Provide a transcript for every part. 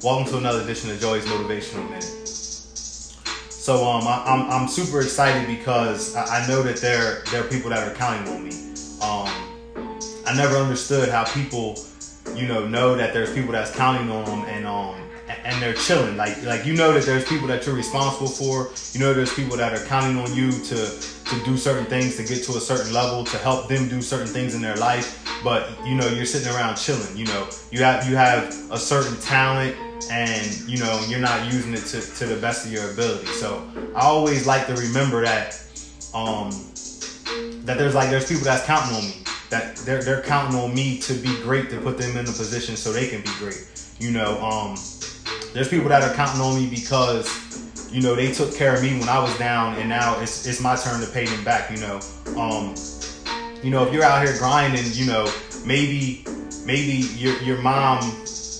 Welcome to another edition of Joey's Motivational Minute. So um, I, am I'm, I'm super excited because I, I, know that there there are people that are counting on me. Um, I never understood how people, you know, know that there's people that's counting on them and um and they're chilling. Like like you know that there's people that you're responsible for. You know there's people that are counting on you to to do certain things to get to a certain level to help them do certain things in their life. But you know you're sitting around chilling. You know you have you have a certain talent and you know you're not using it to, to the best of your ability. So I always like to remember that um, that there's like there's people that's counting on me. That they're they're counting on me to be great to put them in a position so they can be great. You know, um, there's people that are counting on me because you know they took care of me when I was down, and now it's it's my turn to pay them back. You know, um, you know if you're out here grinding, you know maybe maybe your your mom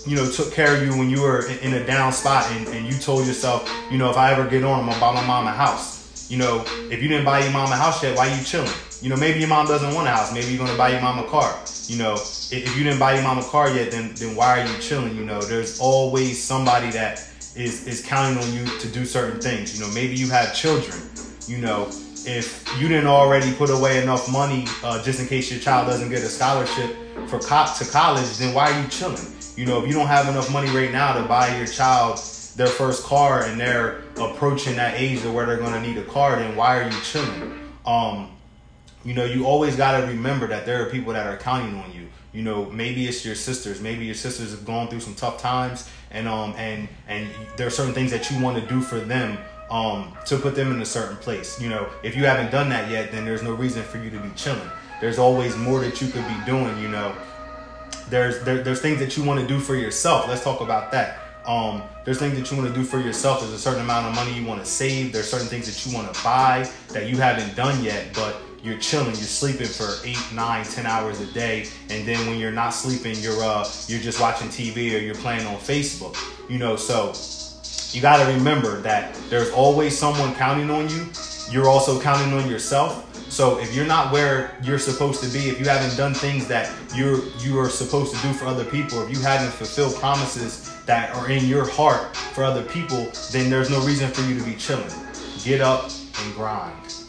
you know, took care of you when you were in a down spot and, and you told yourself, you know, if I ever get on, I'm gonna buy my mom a house. You know, if you didn't buy your mom a house yet, why you chilling? You know, maybe your mom doesn't want a house. Maybe you're gonna buy your mom a car. You know, if you didn't buy your mom a car yet, then then why are you chilling? You know, there's always somebody that is is counting on you to do certain things. You know, maybe you have children. You know, if you didn't already put away enough money uh, just in case your child doesn't get a scholarship for cop to college, then why are you chilling? You know, if you don't have enough money right now to buy your child their first car and they're approaching that age to where they're gonna need a car, then why are you chilling? Um, you know, you always gotta remember that there are people that are counting on you. You know, maybe it's your sisters. Maybe your sisters have gone through some tough times, and um, and and there are certain things that you want to do for them um, to put them in a certain place. You know, if you haven't done that yet, then there's no reason for you to be chilling. There's always more that you could be doing. You know, there's there, there's things that you want to do for yourself. Let's talk about that. Um, there's things that you want to do for yourself. There's a certain amount of money you want to save. There's certain things that you want to buy that you haven't done yet, but you're chilling. You're sleeping for eight, nine, ten hours a day, and then when you're not sleeping, you're uh you're just watching TV or you're playing on Facebook. You know, so you got to remember that there's always someone counting on you. You're also counting on yourself so if you're not where you're supposed to be, if you haven't done things that you're you are supposed to do for other people, if you haven't fulfilled promises that are in your heart for other people, then there's no reason for you to be chilling. Get up and grind.